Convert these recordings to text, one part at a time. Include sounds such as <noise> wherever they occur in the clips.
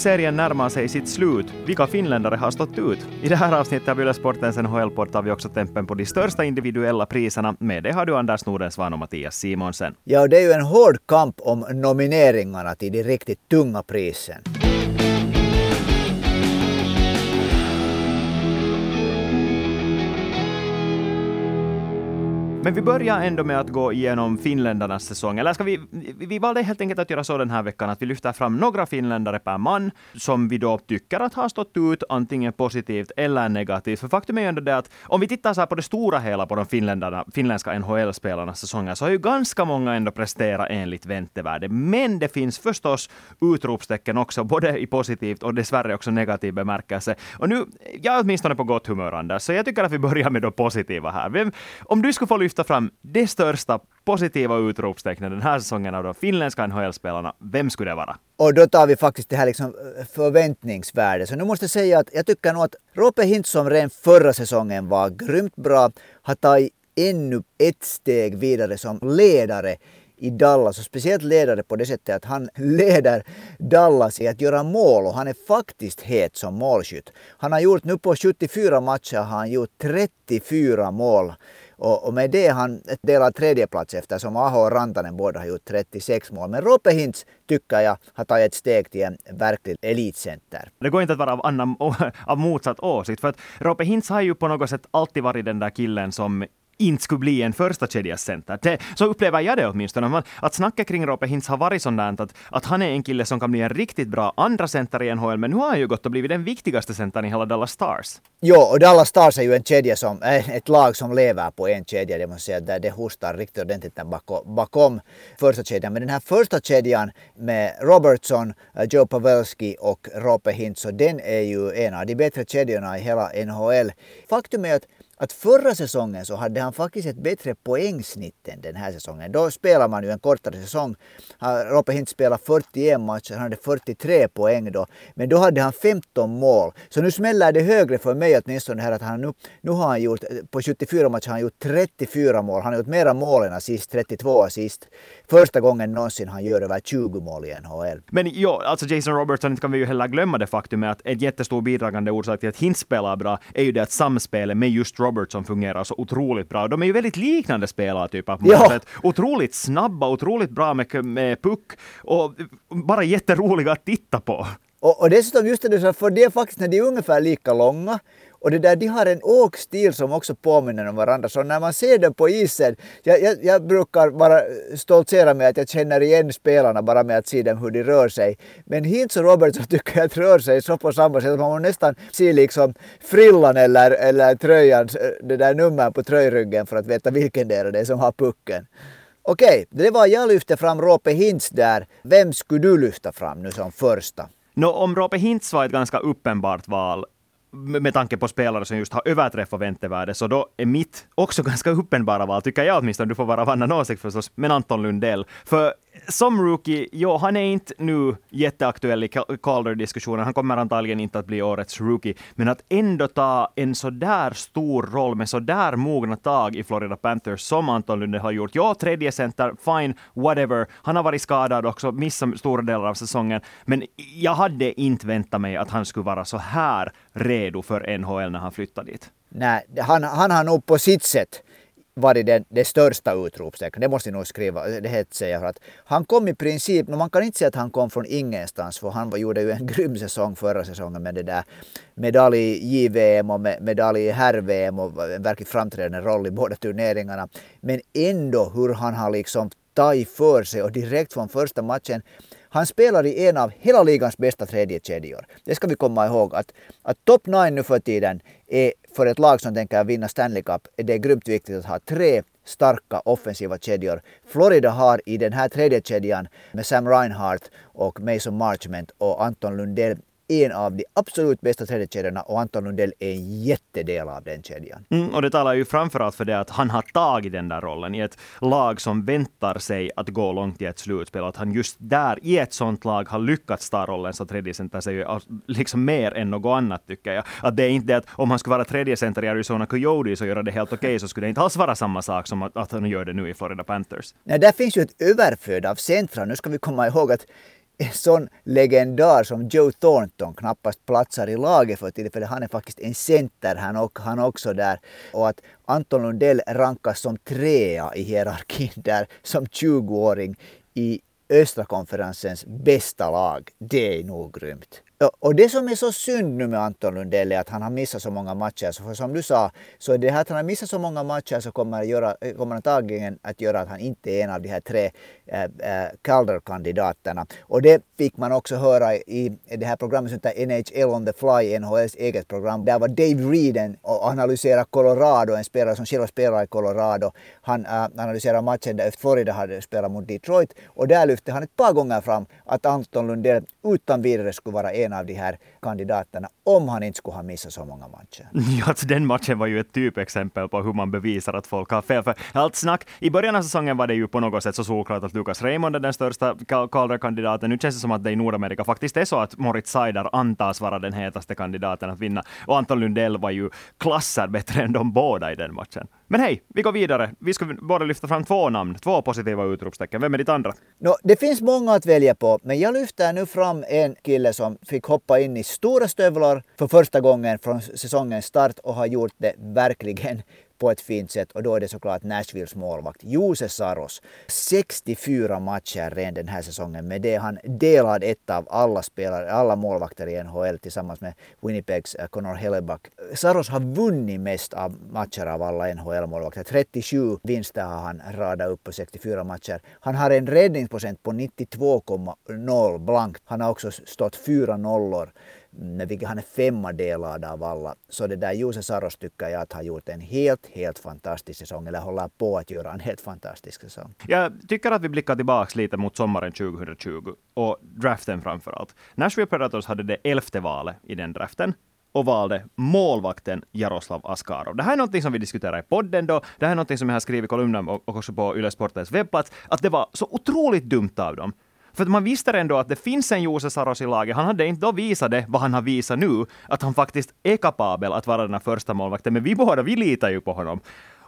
Serien närmar sig sitt slut. Vilka finländare har stått ut? I det här avsnittet av Yle Sportens NHL-podd tar vi också tempen på de största individuella priserna. Med det har du Anders Nordensvan och Mattias Simonsen. Ja, det är ju en hård kamp om nomineringarna till de riktigt tunga prisen. Men vi börjar ändå med att gå igenom finländarnas säsong. Eller ska vi, vi valde helt enkelt att göra så den här veckan att vi lyfter fram några finländare per man som vi då tycker att har stått ut antingen positivt eller negativt. För faktum är ju ändå det att om vi tittar så här på det stora hela på de finländarna, finländska NHL-spelarnas säsonger så har ju ganska många ändå presterat enligt väntevärde. Men det finns förstås utropstecken också, både i positivt och dessvärre också negativ bemärkelse. Och nu, jag är åtminstone på gott humör Anders, så jag tycker att vi börjar med det positiva här. Vem, om du skulle få lyfta fram det största positiva utropstecknet den här säsongen av de finländska NHL-spelarna, vem skulle det vara? Och då tar vi faktiskt det här liksom eh, förväntningsvärdet. Så nu måste jag säga att jag tycker nog att Rope Hintz som redan förra säsongen var grymt bra, har tagit ännu ett steg vidare som ledare i Dallas och speciellt ledare på det sättet att han <laughs> leder Dallas i att göra mål och han är faktiskt het som målskytt. Han har gjort nu på 74 matcher har han gjort 34 mål och, och med det han delar tredjeplats eftersom Aho och Rantanen båda har gjort 36 mål. Men Rope Hintz tycker jag har tagit ett steg till en verklig elitcenter. Det går inte att vara av, annan, <laughs> av motsatt åsikt, för att Rope Hintz har ju på något sätt alltid varit den där killen som inte skulle bli en första kedjas center. Det, så upplever jag det åtminstone. Att snacket kring Rope Hintz har varit sådant att, att han är en kille som kan bli en riktigt bra andra center i NHL, men nu har han ju gått och blivit den viktigaste centern i hela Dallas Stars. Jo, och Dallas Stars är ju en kedja som, eh, ett lag som lever på en kedja, det måste säga, där det hostar riktigt ordentligt bakom, bakom första kedjan. Men den här första kedjan med Robertson, eh, Joe Pavelski och Rope Hintz, så den är ju en av de bättre kedjorna i hela NHL. Faktum är att att förra säsongen så hade han faktiskt ett bättre poängsnitt än den här säsongen. Då spelar man ju en kortare säsong. Rope Hintz spelade 41 matcher, han hade 43 poäng då. Men då hade han 15 mål. Så nu smäller det högre för mig åtminstone här att han nu, nu har han gjort, på 74 matcher har han gjort 34 mål. Han har gjort mera mål än assist, 32 assist. Första gången någonsin han gör över 20 mål i NHL. Men ja, alltså Jason Robertson, inte kan vi ju heller glömma det faktum att en jättestor bidragande orsak till att Hintz spelar bra är ju det att samspelet med just Robertson fungerar så otroligt bra. De är ju väldigt liknande spelartyper på ja. sätt. Otroligt snabba, otroligt bra med, med puck och bara jätteroliga att titta på. Och, och dessutom just det, för det är faktiskt när de är ungefär lika långa och det där, de har en åkstil som också påminner om varandra. Så när man ser dem på isen, jag, jag, jag brukar bara stoltsera med att jag känner igen spelarna bara med att se dem hur de rör sig. Men Hintz och Robertson tycker jag att rör sig så på samma sätt. Man nästan se liksom frillan eller, eller tröjans, eh, det där numret på tröjryggen för att veta vilken det är som har pucken. Okej, det var jag lyfte fram Rope Hintz där. Vem skulle du lyfta fram nu som första? No, om Rope Hintz var ett ganska uppenbart val med tanke på spelare som just har överträffat väntevärde, så då är mitt också <laughs> ganska uppenbara val, tycker jag åtminstone, du får vara av annan åsikt förstås, men Anton Lundell. För som rookie, ja, han är inte nu jätteaktuell i Calder-diskussionen. Han kommer antagligen inte att bli årets rookie, men att ändå ta en så där stor roll med så där mogna tag i Florida Panthers som Anton Lunde har gjort. Ja, tredje center, fine, whatever. Han har varit skadad också, missat stora delar av säsongen, men jag hade inte väntat mig att han skulle vara så här redo för NHL när han flyttade dit. Nej, han, han har nog på sitt sätt varit det, det största utropstecknet. Det måste jag nog skriva, det helt säga. För att han kom i princip, man kan inte säga att han kom från ingenstans för han gjorde ju en <laughs> grym säsong förra säsongen med det där medalj i JVM och medalj i herr-VM och en verkligt framträdande roll i båda turneringarna. Men ändå hur han har liksom tagit för sig och direkt från första matchen han spelar i en av hela ligans bästa tredjekedjor. Det ska vi komma ihåg att, att top 9 nu för tiden är för ett lag som tänker vinna Stanley Cup är det grymt viktigt att ha tre starka offensiva kedjor. Florida har i den här tredje kedjan med Sam Reinhardt och Mason Marchment och Anton Lundell en av de absolut bästa tredjekedjorna och Anton Lundell är en jättedel av den kedjan. Mm, och det talar ju framförallt för det att han har tagit den där rollen i ett lag som väntar sig att gå långt i ett slutspel. Att han just där i ett sånt lag har lyckats ta rollen som tredje center säger ju liksom mer än något annat tycker jag. Att det är inte det att om han skulle vara tredje center i Arizona Coyotes och göra det helt okej okay, så skulle det inte alls vara samma sak som att, att han gör det nu i Florida Panthers. Nej, där finns ju ett överflöd av centra. Nu ska vi komma ihåg att en sån legendar som Joe Thornton knappast platsar i laget för tillfället. Han är faktiskt en center han, och, han också där. Och att Anton Lundell rankas som trea i hierarkin där som 20-åring i östra konferensens bästa lag. Det är nog grymt. Och det som är så synd nu med Anton Lundell är att han har missat så många matcher. Så för som du sa, så det här att han har missat så många matcher så kommer, göra, kommer antagligen att göra att han inte är en av de här tre eh, eh, äh, äh, Calder-kandidaterna. Och det fick man också höra i det här programmet som heter NHL on the fly, NHLs eget program. Där var Dave Reeden och analyserade Colorado, en spelare som själv spelar i Colorado. Han eh, äh, analyserade matchen där Florida hade spelat mot Detroit och där lyfte han ett par gånger fram att Anton Lundell utan vidare skulle vara en av de här kandidaterna om han inte skulle ha missat så många matcher. <laughs> Ja, alltså den matchen var ju ett typexempel på hur man bevisar att folk har fel. För allt snack, i början av säsongen var det ju på något sätt så solklart att Lucas Raymond är den största Calder-kandidaten. Nu känns det som att det i Nordamerika faktiskt är så att Moritz Seider antas vara den hetaste kandidaten att vinna. Och Anton Lundell var ju klasser bättre än de båda i den matchen. Men hej, vi går vidare. Vi ska bara lyfta fram två namn, två positiva utropstecken. Vem är ditt andra? No, det finns många att välja på, men jag lyfter nu fram en kille som fick hoppa in i stora stövlar för första gången från säsongens start och har gjort det verkligen på ett fint sätt och då är det såklart Nashvilles målvakt Jose Saros. 64 matcher redan den här säsongen. Med det han delad ett av alla spelare, alla målvakter i NHL tillsammans med Winnipegs eh, Connor Hellebuck. Saros har vunnit mest av matcher av alla NHL-målvakter. 37 vinster har han radat upp på 64 matcher. Han har en räddningsprocent på 92,0 blankt. Han har också stått fyra nollor vilket han är femma delad av alla. Så det där Jose Saros tycker jag att har gjort en helt, helt fantastisk säsong, eller håller på att göra en helt fantastisk säsong. Jag tycker att vi blickar tillbaka lite mot sommaren 2020 och draften framför allt. Nashville Predators hade det elfte valet i den draften och valde målvakten Jaroslav Askarov. Det här är något som vi diskuterar i podden då. Det här är något som jag har skrivit i kolumnen och också på Yle Sportens webbplats, att det var så otroligt dumt av dem för man visste ändå att det finns en Jose Saros i laget. Han hade inte då visat det, vad han har visat nu, att han faktiskt är kapabel att vara den här första målvakten. Men vi båda, vi litar ju på honom.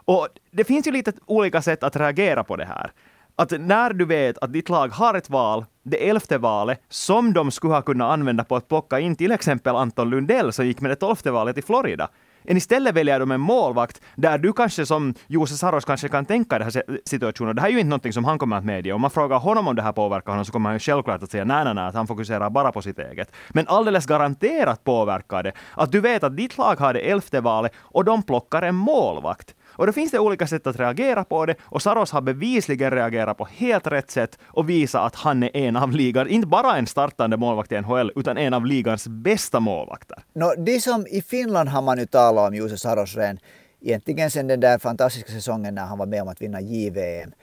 Och det finns ju lite olika sätt att reagera på det här. Att när du vet att ditt lag har ett val, det elfte valet, som de skulle ha kunnat använda på att plocka in till exempel Anton Lundell som gick med det tolfte valet i Florida. Än istället väljer de en målvakt där du kanske som Jose Saros kanske kan tänka i den här situationen. Det här är ju inte någonting som han kommer att medge. Om man frågar honom om det här påverkar honom så kommer han ju självklart att säga nej, nej, nej, att han fokuserar bara på sitt eget. Men alldeles garanterat påverkar det att du vet att ditt lag har det elfte valet och de plockar en målvakt. Och då finns det olika sätt att reagera på det och Saros har bevisligen reagerat på helt rätt sätt och visat att han är en av ligan, inte bara en startande målvakt i NHL, utan en av ligans bästa målvakter. No, det som i Finland har man ju talat om Jose Saros redan egentligen sen den där fantastiska säsongen när han var med om att vinna JVM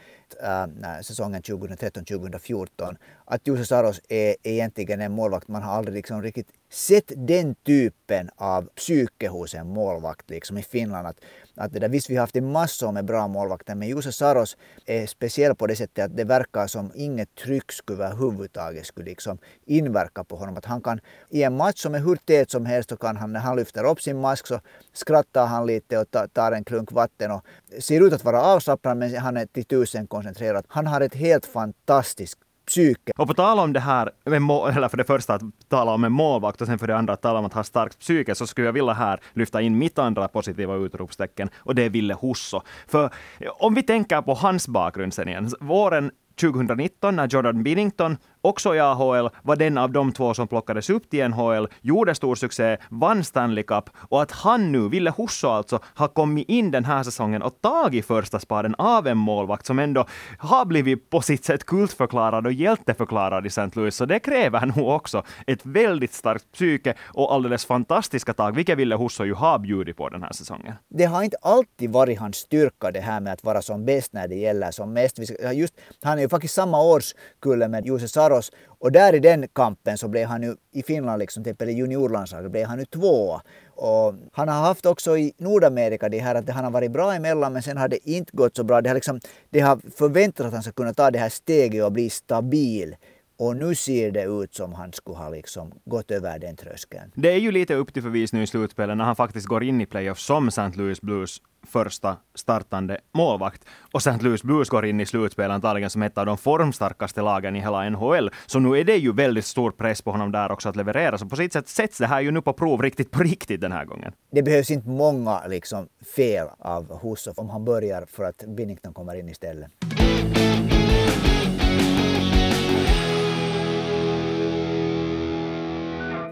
äh, äh, säsongen 2013-2014 att Jose Saros är egentligen en målvakt. Man har aldrig liksom riktigt sett den typen av psyke hos en målvakt liksom i Finland. Att, att det där, visst, vi har haft en massor med bra målvakter, men Jose Saros är speciell på det sättet att det verkar som inget tryck skulle överhuvudtaget skulle liksom inverka på honom. Att han kan, i en match som är hur tät som helst, så kan han, när han lyfter upp sin mask så skrattar han lite och tar en klunk vatten och ser ut att vara avslappnad, men han är till tusen koncentrerad. Han har ett helt fantastiskt psyke. Och på tal om det här, eller för det första att tala om en målvakt och sen för det andra att tala om att ha starkt psyke, så skulle jag vilja här lyfta in mitt andra positiva utropstecken och det är Ville Husso. För eh, om vi tänker på hans bakgrund sen igen, våren 2019 när Jordan Binnington också i AHL, var den av de två som plockades upp till NHL, gjorde stor succé, vann Stanley Cup och att han nu, Ville Husso alltså, har kommit in den här säsongen och tagit första spaden av en målvakt som ändå har blivit på sitt sätt kultförklarad och hjälteförklarad i St. Louis. Så det kräver nog också ett väldigt starkt psyke och alldeles fantastiska tag, vilket Ville Husso ju har bjudit på den här säsongen. Det har inte alltid varit hans styrka det här med att vara som bäst när det gäller som mest. Just, han är ju faktiskt samma årskulle med Jose Saros och där i den kampen så blev han ju i Finland, liksom, till exempel i juniorlandslaget, blev han ju tvåa. Och han har haft också i Nordamerika det här att han har varit bra emellan men sen har det inte gått så bra. Det har, liksom, det har förväntat att han ska kunna ta det här steget och bli stabil och nu ser det ut som han skulle ha liksom gått över den tröskeln. Det är ju lite upp till förvis nu i slutspelet när han faktiskt går in i playoff som St. Louis Blues första startande målvakt. Och St. Louis Blues går in i slutspelet antagligen som ett av de formstarkaste lagen i hela NHL. Så nu är det ju väldigt stor press på honom där också att leverera. Så på sitt sätt sätts det här ju nu på prov riktigt på riktigt den här gången. Det behövs inte många liksom, fel av Hussoff om han börjar för att Binnington kommer in istället.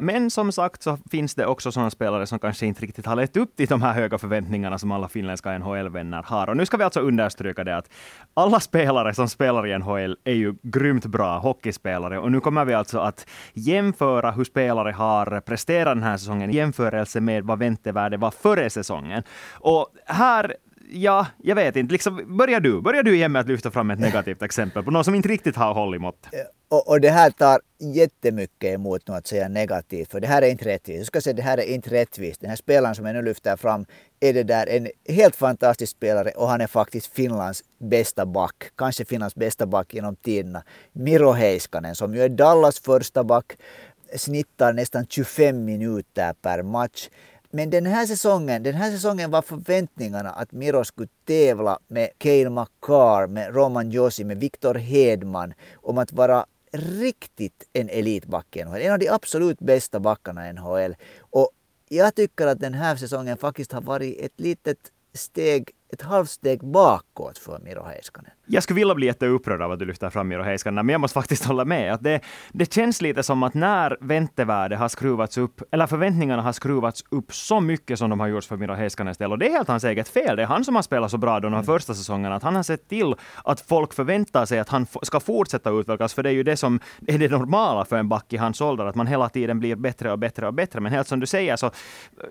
Men som sagt så finns det också sådana spelare som kanske inte riktigt har lett upp till de här höga förväntningarna som alla finländska NHL-vänner har. Och nu ska vi alltså understryka det att alla spelare som spelar i NHL är ju grymt bra hockeyspelare. Och nu kommer vi alltså att jämföra hur spelare har presterat den här säsongen i jämförelse med vad väntevärdet var före säsongen. Och här ja, jag vet inte. Liksom, börjar du? Börjar du igen med att lyfta fram ett negativt exempel på någon som inte riktigt har hållit måttet. Eh, och, och, det här tar jättemycket emot nu att säga negativt, för det här är inte rättvist. Jag ska säga det här är inte rättvist. Den här spelaren som jag nu lyfter fram är det där en helt fantastisk spelare och han är faktiskt Finlands bästa back. Kanske Finlands bästa back genom tiderna. Miro Heiskanen som ju är Dallas första back, snittar nästan 25 minuter per match. Men den här säsongen, den här säsongen var förväntningarna att Miro skulle tävla med Cale McCarr, med Roman Josi, med Viktor Hedman om att vara riktigt en elitback i NHL. En av de absolut bästa backarna i NHL. Och jag tycker att den här säsongen faktiskt har varit ett litet steg ett halvt steg bakåt för Miro Heiskanen. Jag skulle vilja bli jätteupprörd av att du lyfter fram Miro Heiskanen, men jag måste faktiskt hålla med. Att det, det känns lite som att när väntevärdet har skruvats upp, eller förväntningarna har skruvats upp så mycket som de har gjort för Miro Heiskanens del, och det är helt hans eget fel. Det är han som har spelat så bra de här mm. första säsongerna, att han har sett till att folk förväntar sig att han ska fortsätta utvecklas, för det är ju det som är det normala för en back i hans ålder, att man hela tiden blir bättre och bättre och bättre. Men helt som du säger, så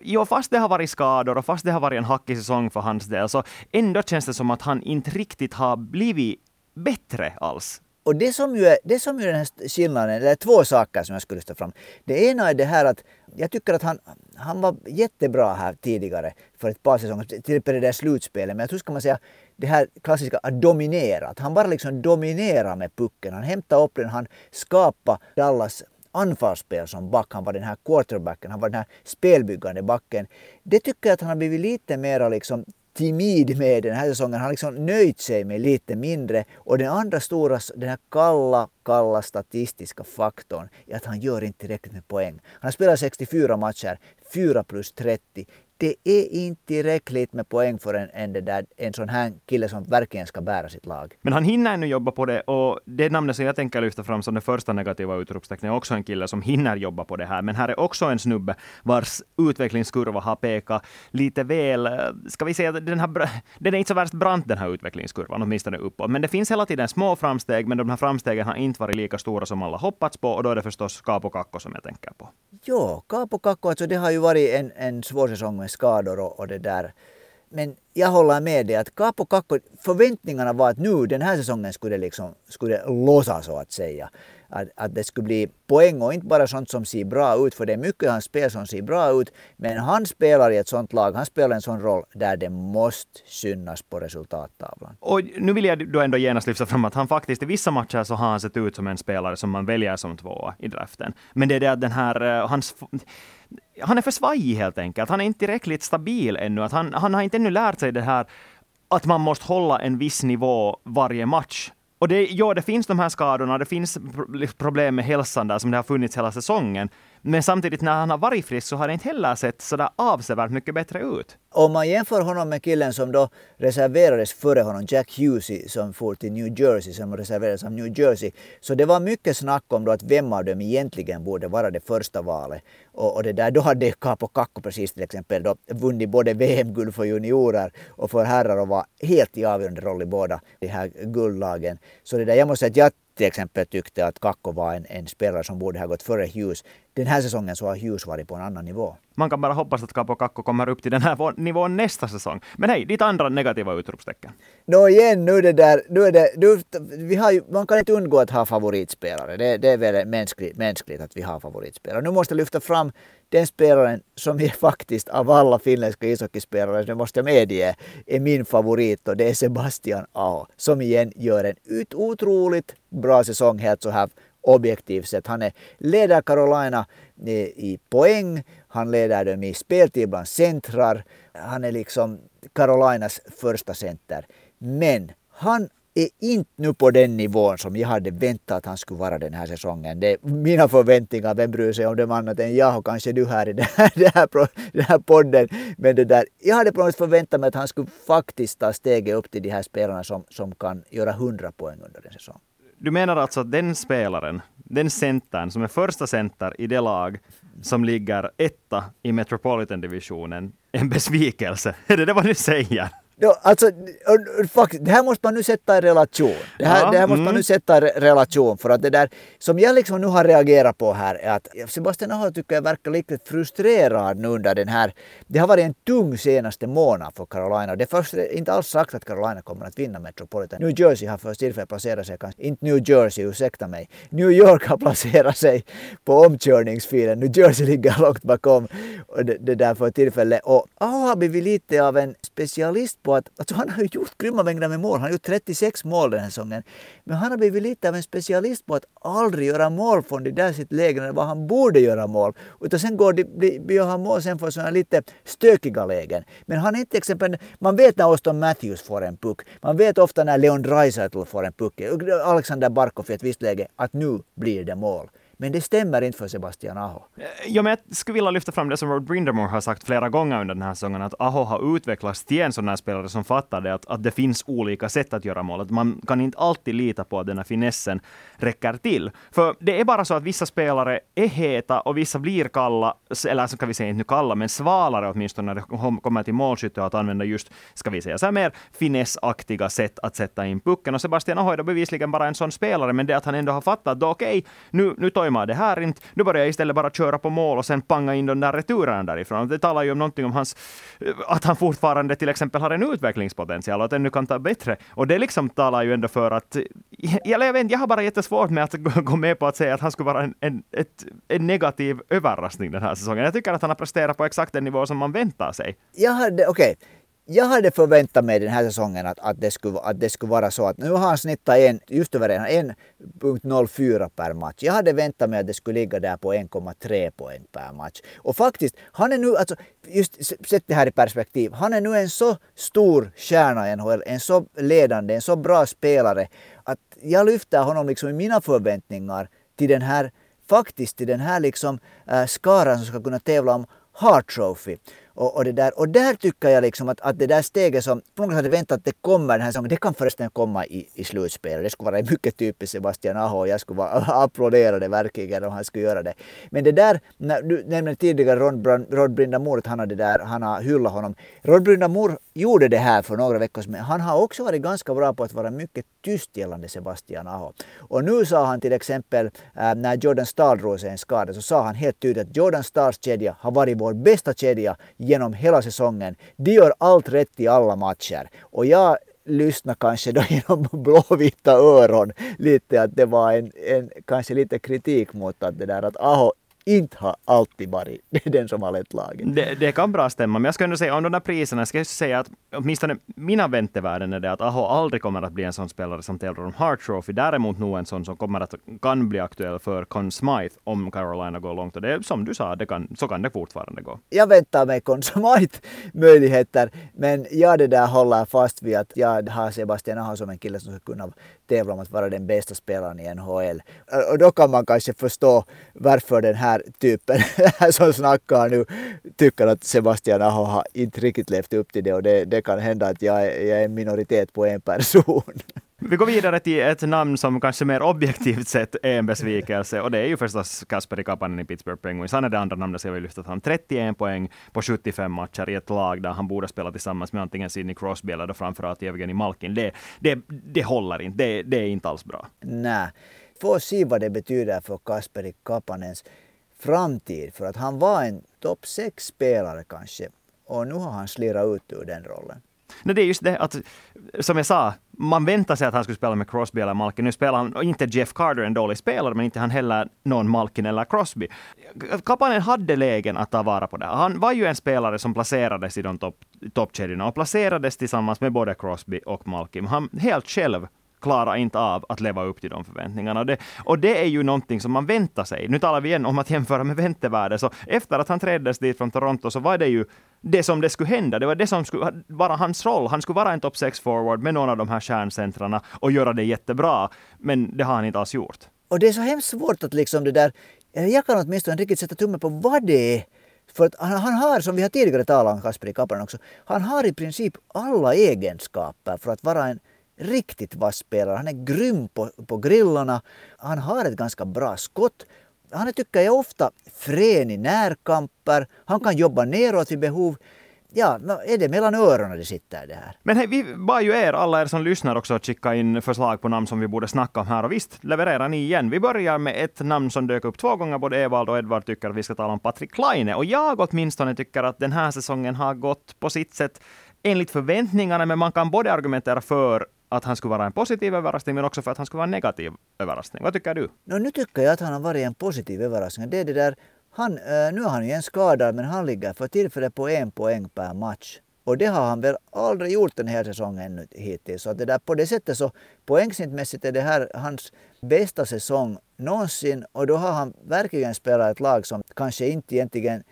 jo, fast det har varit skador och fast det har varit en hackig säsong för hans del, så ändå känns det som att han inte riktigt har blivit bättre alls. Och det som ju är, det som ju är den här skillnaden, det är två saker som jag skulle lyfta fram. Det ena är det här att jag tycker att han, han var jättebra här tidigare för ett par säsonger, till exempel det där slutspelet. Men jag tror ska man säga det här klassiska att dominera. Att han bara liksom dominerar med pucken. Han hämtar upp den, han skapar Dallas anfallsspel som back. Han var den här quarterbacken, han var den här spelbyggande backen. Det tycker jag att han har blivit lite mer liksom timid med den här säsongen. Han har liksom nöjt sig med lite mindre. Och den andra stora, den här kalla, kalla statistiska faktorn är att han gör inte tillräckligt med poäng. Han har spelat 64 matcher, 4 plus 30 det är inte tillräckligt med poäng för en, en, där, en sån här kille som verkligen ska bära sitt lag. Men han hinner ännu jobba på det och det namnet som jag tänker lyfta fram som det första negativa utropstecknet är också en kille som hinner jobba på det här. Men här är också en snubbe vars utvecklingskurva har pekat lite väl, ska vi säga, den, här, den är inte så värst brant den här utvecklingskurvan, åtminstone uppåt. Men det finns hela tiden små framsteg, men de här framstegen har inte varit lika stora som alla hoppats på och då är det förstås Capo Kakko som jag tänker på. Jo, Capo Kakko, alltså det har ju varit en, en svår säsong med skador och, och det där. Men jag håller med dig att Capo Kakko, förväntningarna var att nu den här säsongen skulle liksom, skulle lossa så att säga att, att det skulle bli poäng och inte bara sånt som ser bra ut, för det är mycket hans spel som ser bra ut. Men han spelar i ett sånt lag, han spelar en sån roll där det måste synas på resultattavlan. Och nu vill jag då ändå genast lyfta fram att han faktiskt i vissa matcher så har han sett ut som en spelare som man väljer som tvåa i draften. Men det är det att den här, eh, hans han är för svajig helt enkelt. Han är inte tillräckligt stabil ännu. Att han, han har inte ännu lärt sig det här att man måste hålla en viss nivå varje match. Och det, ja, det finns de här skadorna, det finns problem med hälsan där som det har funnits hela säsongen. Men samtidigt när han har varit frisk så har det inte heller sett sådär avsevärt mycket bättre ut. Om man jämför honom med killen som då reserverades före honom, Jack Husey som for till New Jersey, som reserverades av New Jersey. Så det var mycket snack om då att vem av dem egentligen borde vara det första valet. Och, och det där, då hade Capo Kakko precis till exempel då vunnit både VM-guld för juniorer och för herrar och var helt i avgörande roll i båda de här guldlagen. Så det där, jag måste säga att jag till exempel tyckte att Kakko var en, en spelare som borde ha gått före Hughes. Den här säsongen så har Hughes varit på en annan nivå. Man kan bara hoppas att Capo Kakko kommer upp till den här nivån nästa säsong. Men hej, ditt andra negativa utropstecken. Nå igen, nu det där, nu är det, nu, vi har ju, man kan inte undgå att ha favoritspelare. Det, det är väl mänskligt, mänskligt att vi har favoritspelare. Nu måste jag lyfta fram den spelaren som är faktiskt av alla finländska ishockeyspelare, det måste jag medge, är min favorit och det är Sebastian Aho. Som igen gör en ut otroligt bra säsong helt så här objektivt sett. Han är, leder Carolina eh, i poäng, han leder dem i speltid bland centrar. Han är liksom Carolinas första center. Men han är inte nu på den nivån som jag hade väntat att han skulle vara den här säsongen. Det är mina förväntningar, vem bryr sig om dem annat än jag och kanske du här i den här, den här, den här podden. Men det där, jag hade på något sätt förväntat mig att han skulle faktiskt ta steget upp till de här spelarna som, som kan göra 100 poäng under en säsong. Du menar alltså att den spelaren, den centern som är första center i det lag som ligger etta i Metropolitan-divisionen, en besvikelse? <laughs> Är det det vad du säger? Ja, alltså, faktiskt, det här måste man nu sätta i relation. Det här, ja, det här måste mm. man nu sätta i relation för att det där som jag liksom nu har reagerat på här är att Sebastian Aho tycker jag verkar lite frustrerad nu under den här. Det har varit en tung senaste månad för Carolina. Det är först inte alls sagt att Carolina kommer att vinna Metropolitan. New Jersey har för tillfället placerat sig, kanske inte New Jersey, ursäkta mig. New York har placerat sig på omkörningsfilen. New Jersey ligger långt bakom det, det där för tillfället. Och Aho har blivit lite av en specialist på att alltså han har ju gjort grymma mängder med mål. Han har gjort 36 mål den här säsongen. Men han har blivit lite av en specialist på att aldrig göra mål från de där sitt läge var han borde göra mål. Utan sen går det, gör han mål sen från sådana lite stökiga lägen. Men han är inte exempel, man vet när Auston Matthews får en puck. Man vet ofta när Leon Draisaitl får en puck. Alexander Barkov i ett visst läge att nu blir det mål. Men det stämmer inte för Sebastian Aho. Eh, ja, men jag skulle vilja lyfta fram det som Rod Brindamore har sagt flera gånger under den här säsongen, att Aho har utvecklats till en sån här spelare som fattar det, att, att det finns olika sätt att göra mål. Att man kan inte alltid lita på att den här finessen räcker till. För det är bara så att vissa spelare är heta och vissa blir kalla, eller alltså så kan vi säga inte nu kalla, men svalare åtminstone när det kommer till målskytte och att använda just, ska vi säga så här mer finessaktiga sätt att sätta in pucken. Och Sebastian Aho är då bevisligen bara en sån spelare, men det att han ändå har fattat att okej, okay, nu, nu tar jag det här inte, nu börjar jag istället bara köra på mål och sen panga in de där returerna därifrån. Det talar ju om någonting om hans, eh, att han fortfarande till exempel har en utvecklingspotential och att den nu kan ta bättre. Och det liksom talar ju ändå för att, eh, Eller jag, vet, jag har bara jättesvårt med att gå med på att säga att han skulle vara en, en, ett, en negativ överraskning den här säsongen. Jag tycker att han har presterat på exakt den nivå som man väntar sig. Jag hade, okej, okay jag hade förväntat mig den här säsongen att, att, det, skulle, att det skulle vara så att nu har han snittat en, just över en, 1.04 per match. Jag hade väntat mig att det skulle ligga där på 1,3 poäng per match. Och faktiskt, han är nu, alltså, just sätt det här i perspektiv, han är nu en så stor stjärna i NHL, en så ledande, en så bra spelare att jag lyfter honom liksom i mina förväntningar till den här, faktiskt till den här liksom äh, skaran som ska kunna tävla om Hart Trophy. Och, och, det där, och där tycker jag liksom att, att det där steget som på något sätt hade väntat att det kommer den här säsongen, det kan förresten komma i, i slutspelet. Det skulle vara mycket typiskt Sebastian Aho jag skulle vara, <laughs> applådera det verkligen om han skulle göra det. Men det där, när, du nämnde tidigare Rod, Rod Brindamor, att han, hade där, han har hyllat honom. Rod Brindamor gjorde det här för några veckor sedan, men han har också varit ganska bra på att vara mycket tyst gällande Sebastian Aho. Och nu sa han till exempel äh, när Jordan Stahl drog sig en skada så sa han helt tydligt att Jordan Stahls kedja har varit vår bästa kedja genom hela säsongen. De gör allt rätt i alla matcher. Och jag lyssna kanske då <laughs> genom blåvita öron lite att det var en, en kanske lite kritik mot att det där att Aho inte har alltid varit <laughs> den som har lett laget. Det, det, kan bra stämma, men jag ska ändå säga om de där priserna, ska jag säga att åtminstone mina väntevärden är det att Aho aldrig kommer att bli en sån spelare som tävlar om Hart Trophy. Däremot nog en sån som kommer att kan bli aktuell för Conn Smythe om Carolina går långt. Och det är som du sa, det kan, så kan det fortfarande gå. Jag väntar mig Conn Smythe möjligheter, men jag det där håller fast vid att jag har Sebastian Aho som en kille som ska kunna tävla om att vara den bästa spelaren i NHL. Och då kan man kanske förstå varför den här typen <laughs> som snackar nu tycker att Sebastian Aho har inte riktigt levt upp till det och det, det kan hända att jag är, jag är en minoritet på en person. Vi går vidare till ett namn som kanske mer objektivt sett är en besvikelse och det är ju förstås Kasperi Kapanen i Pittsburgh Penguins. Han är det andra namnet som jag vill lyfta fram. 31 poäng på 75 matcher i ett lag där han borde spela tillsammans med antingen Sidney Crosby eller då framförallt Evgeni Malkin. Det, det, det håller inte. Det, det är inte alls bra. Nej. Få se vad det betyder för Kasperi Kapanens framtid. För att han var en topp 6-spelare kanske. Och nu har han slirat ut ur den rollen. Nej, det är just det att, som jag sa, man väntar sig att han skulle spela med Crosby eller Malkin. Nu spelar han, inte Jeff Carter en dålig spelare, men inte han heller någon Malkin eller Crosby. Kapanen hade lägen att ta vara på det. Han var ju en spelare som placerades i de toppkedjorna och placerades tillsammans med både Crosby och Malkin. Han helt själv klarade inte av att leva upp till de förväntningarna. Och det, och det är ju någonting som man väntar sig. Nu talar vi igen om att jämföra med väntevärde. Så efter att han träddes dit från Toronto så var det ju det som det skulle hända. Det var det som skulle vara hans roll. Han skulle vara en topp 6 forward med någon av de här kärncentrarna och göra det jättebra. Men det har han inte alls gjort. Och det är så hemskt svårt att liksom det där, eh, jag kan åtminstone riktigt sätta tummen på vad det är för att han, han, har, som vi har tidigare talat om, Kasper i Kapanen också, han har i princip alla egenskaper för att vara en riktigt vass spelare. Han är grym på, på grillorna, han har ett ganska bra skott. Han är, tycker jag, ofta frän i närkamper, han kan jobba neråt vid behov ja, är det mellan öronen det sitter det här? Men hej, vi bad ju er, alla er som lyssnar också, att skicka in förslag på namn som vi borde snacka om här. Och visst levererar ni igen. Vi börjar med ett namn som dök upp två gånger. Både Evald och Edvard tycker att vi ska tala om Patrik Laine. Och jag åtminstone tycker att den här säsongen har gått på sitt sätt enligt förväntningarna, men man kan både argumentera för att han skulle vara en positiv överraskning, men också för att han skulle vara en negativ överraskning. Vad tycker du? No, nu tycker jag att han har varit en positiv överraskning. Det är det där han, eh, nu är han ju en skadad men han ligger för tillfället på en poäng per match. Och det har han väl aldrig gjort den här säsongen hittills. Så det där, på det sättet så poängsnittmässigt är det här hans bästa säsong någonsin. Och då har han verkligen spelat ett lag som kanske inte egentligen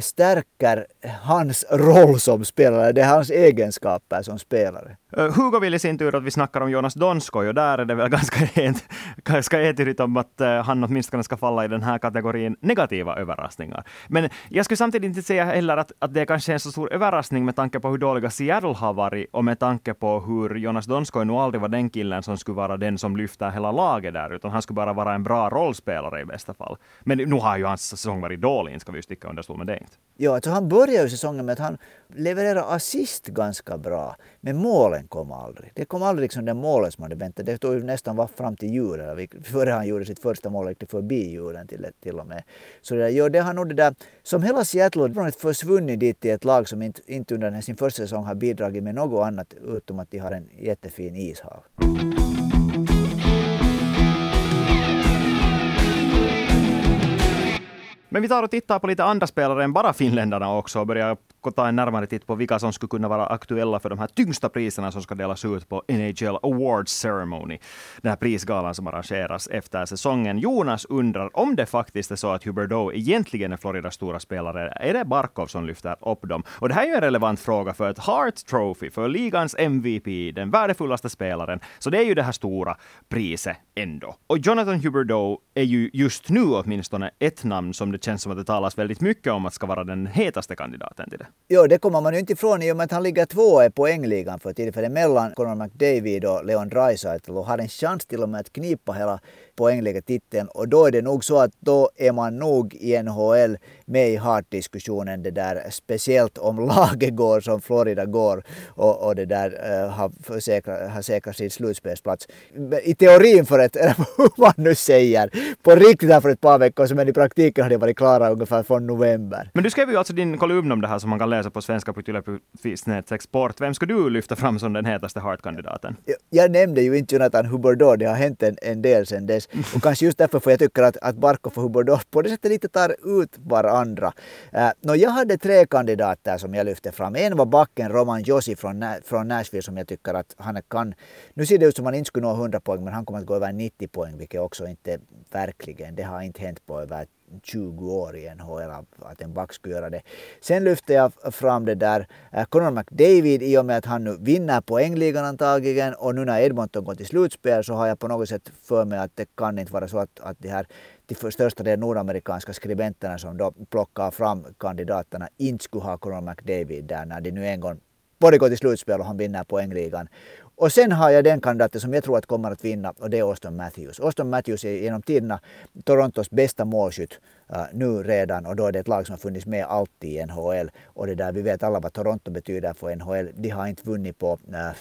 stärker hans roll som spelare. Det är hans egenskaper som spelare. Eh, Hugo vill i sin tur att vi snackar om Jonas Donskoj och där är det väl <laughs> ganska, ent, ganska entydigt om att eh, han åtminstone ska falla i den här kategorin negativa överraskningar. Men jag skulle samtidigt inte säga heller att, att det kanske är en så stor överraskning med tanke på hur dåliga Seattle har varit och med tanke på hur Jonas Donskoj nog aldrig var den killen som skulle vara den som lyfter hela laget där, utan han skulle bara vara en bra rollspelare i bästa fall. Men nu har ju hans säsong varit dålig, ska vi ju sticka under stol med det. Ja, alltså han började ju säsongen med att han levererade assist ganska bra, men målen kom aldrig. Det kom aldrig liksom den målen som man hade väntat. Det tog ju nästan var fram till julen, före han gjorde sitt första mål, gick det förbi julen till, till och med. Så det, där, ja, det har nog det där, som hela Seattle försvunnit dit till ett lag som inte, inte under sin första säsong har bidragit med något annat utom att de har en jättefin ishall. Men vi tar och tittar på lite andra spelare än bara finländarna också och börjar ta en närmare titt på vilka som skulle kunna vara aktuella för de här tyngsta priserna som ska delas ut på NHL Awards Ceremony. Den här prisgalan som arrangeras efter säsongen. Jonas undrar om det faktiskt är så att Huberdeau egentligen är Floridas stora spelare. Är det Barkov som lyfter upp dem? Och det här är ju en relevant fråga för ett Hart Trophy, för ligans MVP, den värdefullaste spelaren. Så det är ju det här stora priset ändå. Och Jonathan Huberdeau är ju just nu åtminstone ett namn som det känns som att det talas väldigt mycket om att ska vara den hetaste kandidaten till det. Jo, det kommer man ju inte ifrån i och med att han ligger tvåa i poängligan för tillfället mellan Conor McDavid och Leon Draisaitl och har en chans till och med att knipa hela poängligatiteln och då är det nog så att då är man nog i NHL med i Hart-diskussionen det där speciellt om laget går som Florida går och, och det där uh, har, säkrat, har säkrat sin slutspelsplats. I teorin för ett, eller hur man nu säger, på riktigt här för ett par veckor sedan men i praktiken har det varit klara ungefär från november. Men du skrev ju alltså din kolumn om det här som man kan läsa på svenska på sport. Vem ska du lyfta fram som den hetaste hartkandidaten? Jag, jag nämnde ju inte Jonathan Huberdeau, det har hänt en, en del sedan dess. Och kanske just därför får jag tycker att, att Barkov och Huberdeau på det sättet lite tar ut varandra. Eh, äh, no, jag hade tre kandidater som jag lyfte fram. En var backen Roman Josi från, från Nashville som jag tycker att han kan. Nu ser det ut som att han inte skulle nå 100 poäng men han kommer att gå över 90 poäng vilket också inte verkligen, det har inte hänt på över 20 år i NHL att en back skulle göra det. Sen lyfte jag fram det där eh, Conor McDavid i och med att han nu vinner poängligan antagligen och nu när Edmonton går till slutspel så har jag på något sätt för mig att det kan inte vara så att, att de här till största delen nordamerikanska skribenterna som då plockar fram kandidaterna inte skulle ha Conor McDavid där när de nu en gång både går till slutspel och han vinner poängligan. Och sen har jag den kandidaten som jag tror att kommer att vinna och det är Auston Matthews. Auston Matthews är genom tiderna Torontos bästa målskytt uh, nu redan och då är det ett lag som har funnits med alltid i NHL. Och det där, vi vet alla vad Toronto betyder för NHL. De har inte vunnit på eh, uh,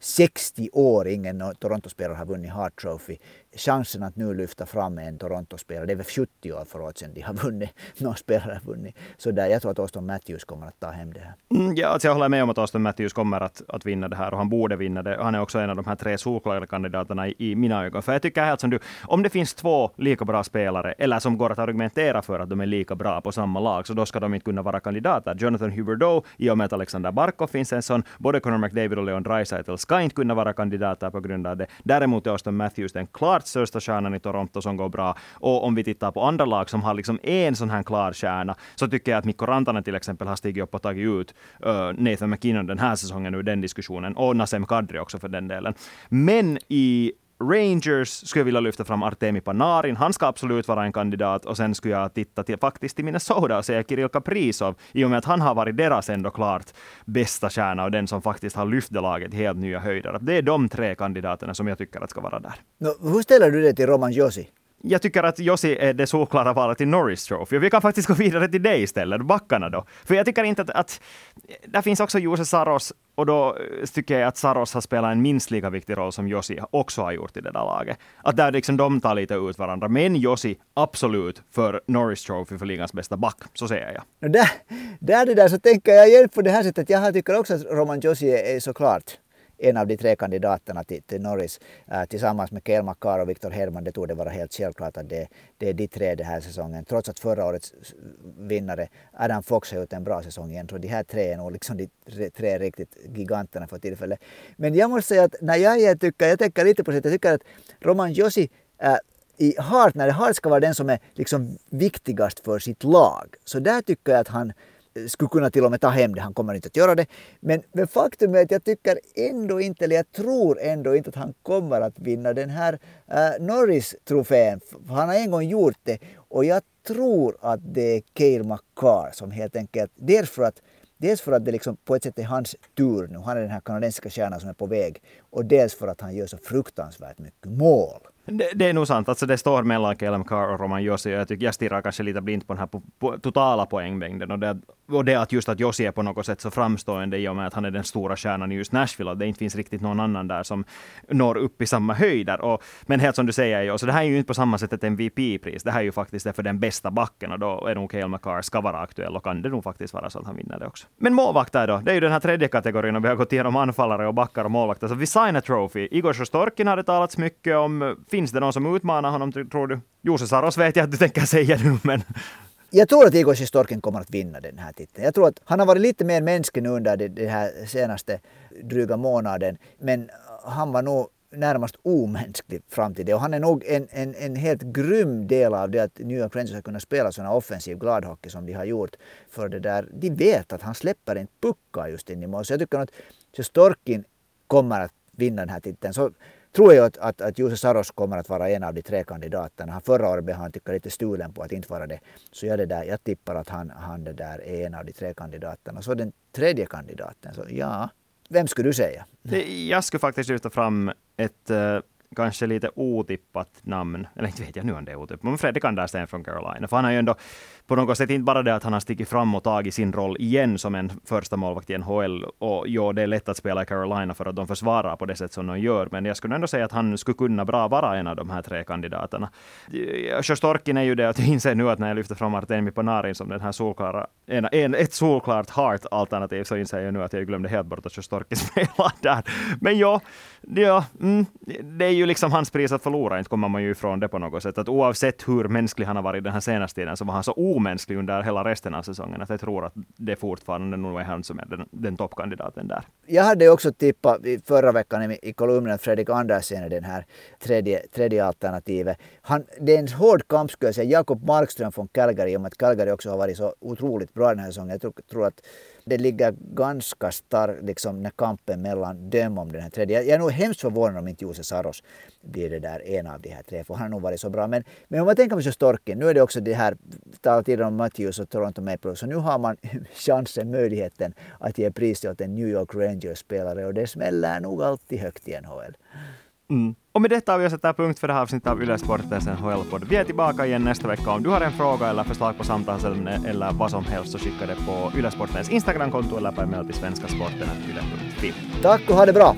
60 år ingen Toronto-spelare har vunnit Hart Trophy chansen att nu lyfta fram en Toronto-spelare. Det är väl 70 år förut sedan de har vunnit, <laughs> någon spelare har vunnit. Så där, jag tror att Auston Matthews kommer att ta hem det här. Mm, ja, alltså jag håller med om att Auston Matthews kommer att, att vinna det här och han borde vinna det. Han är också en av de här tre solklara kandidaterna i, i mina ögon. För jag tycker helt som du, om det finns två lika bra spelare, eller som går att argumentera för att de är lika bra på samma lag, så då ska de inte kunna vara kandidater. Jonathan Huberdeau, i och med att Alexander Barkov finns en sån, både Connor McDavid och Leon Draisaitl ska inte kunna vara kandidater på grund av det. Däremot är Austin Matthews den klara klart största stjärnan i Toronto som går bra. Och om vi tittar på andra lag som har liksom en sån här klar stjärna, så tycker jag att Mikko Rantanen till exempel har stigit upp och tagit ut uh, Nathan McKinnon den här säsongen ur den diskussionen. Och Nasem Kadri också för den delen. Men i Rangers skulle jag vilja lyfta fram Artemi Panarin. Han ska absolut vara en kandidat. Och sen skulle jag titta till, faktiskt till Minnesota och säga Kirill Kaprizov, i och med att han har varit deras ändå klart bästa stjärna och den som faktiskt har lyft det laget helt nya höjder. Det är de tre kandidaterna som jag tycker att ska vara där. No, hur ställer du dig till Roman Josi? Jag tycker att Josi är det solklara valet till Norris Trophy. Vi kan faktiskt gå vidare till dig istället, backarna då. För jag tycker inte att, att där finns också Jose Saros och då eh, tycker jag att Saros har spelat en minst lika viktig roll som Josi också har gjort i det där laget. Att där liksom de tar lite ut varandra. Men Josi absolut för Norris Trophy för ligans bästa back. Så säger jag. Där, där det där så tänker jag igen på det här sättet. Jag tycker också att Roman Josi är såklart en av de tre kandidaterna till, till Norris äh, tillsammans med Kael Makar och Victor Hedman. Det torde vara helt självklart att det, det är de tre den här säsongen. Trots att förra årets vinnare Adam Fox har gjort en bra säsong igen. Så de här tre är nog liksom de tre riktigt giganterna för tillfället. Men jag måste säga att när jag tycker, jag tänker lite på det, jag tycker att Roman Josi äh, i Hart, när Hart ska vara den som är liksom viktigast för sitt lag, så där tycker jag att han skulle kunna till och med ta hem det. Han kommer inte att göra det. Men, men faktum är att jag tycker ändå inte, eller jag tror ändå inte att han kommer att vinna den här äh, Norris-trofén. Han har en gång gjort det och jag tror att det är Cale McCarr som helt enkelt, dels för att Dels för att det liksom på ett sätt är hans tur nu, han är den här kanadensiska stjärnan som är på väg. Och dels för att han gör så fruktansvärt mycket mål. Det, det, är nog sant. Alltså det står mellan Kelem Carr och Roman Josi. Jag, tycker, jag stirrar kanske lite blint på den här po, po, totala poängmängden. Och det, och det att just att Josi är på något sätt så framstående i och med att han är den stora stjärnan i just Nashville. Och det inte finns riktigt någon annan där som når upp i samma höjder. Och, men helt som du säger, Josi, så det här är ju inte på samma sätt ett MVP-pris. Det här är ju faktiskt det för den bästa backen. Och då är nog Kelem Carr ska vara aktuell. Och kan det nog faktiskt vara så att han vinner det också. Men målvakter då? Det är ju den här tredje kategorin. Och vi har gått igenom anfallare och backar och målvakter. Så vi signar trophy. Igor Sjostorkin har det talats mycket om. Finns det någon som utmanar honom, tror du? Jose Saros vet jag att du tänker säga nu, men... Jag tror att Igor Sjostorkin kommer att vinna den här titeln. Jag tror att han har varit lite mer mänsklig nu under den här senaste dryga månaden. Men han var nog närmast omänsklig fram till det. Och han är nog en, en, en helt grym del av det att New York Rangers har kunnat spela sån offensiv gladhockey som de har gjort. För det där, de vet att han släpper inte puckar just in i mål. Så jag tycker att Sjostorkin kommer att vinna den här titeln. Så tror jag att, att, att Jose Saros kommer att vara en av de tre kandidaterna. förra året blev han tycker lite stulen på att inte vara det. Så jag, det där, jag tippar att han, han det där är en av de tre kandidaterna. Så den tredje kandidaten, så ja, vem skulle du säga? Jag skulle faktiskt lyfta fram ett uh, kanske lite otippat namn. Eller inte vet jag nu om det är otippat, men Fredrik Andersen från Carolina. För han har ju ändå på något sätt inte bara det att han har stigit fram och tagit sin roll igen som en första målvakt i NHL. Och jo, det är lätt att spela i Carolina för att de försvarar på det sätt som de gör. Men jag skulle ändå säga att han skulle kunna bra vara en av de här tre kandidaterna. Sjostorkin är ju det att jag inser nu att när jag lyfter fram Artemi Panarin som den här solklara, en, en, ett solklart Hart-alternativ så inser jag nu att jag glömde helt bort att Sjostorkin <laughs> spelar där. Men ja, ja mm, det är ju ju liksom hans pris att förlora, inte kommer man ju ifrån det på något sätt. Att oavsett hur mänsklig han har varit den här senaste tiden så var han så omänsklig under hela resten av säsongen. Att jag tror att det fortfarande nog är han som är den, den toppkandidaten där. Jag hade också tippat förra veckan i, kolumnen att Fredrik Andersen är den här tredje, tredje alternativet. Han, det är en hård kamp skulle jag säga. Jakob Markström från Calgary, om att Calgary också har varit så otroligt bra den här säsongen. Jag tror, tror att det ligger ganska starkt liksom, när kampen mellan dem om den här tredje. Jag, jag är nog hemskt förvånad om inte Jose Saros blir det där en av de här tre, för han har nog varit så bra. Men, men om man tänker på Storken, nu är det också det här, talat tidigare om Matthews och Toronto Maple så nu har man <laughs> chansen, möjligheten att ge pris åt en New York Rangers-spelare och det smäller nog alltid högt i NHL. Mm. Och med detta har vi satt punkt för det här avsnittet av Yle Sportens NHL-podd. Vi är tillbaka igen nästa vecka. Om du har en fråga eller förslag på samtalsämne eller vad som helst så skicka det på Yle Sportens Instagramkonto eller på e-mail till svenskasporten.yle.fi. Tack och ha det bra!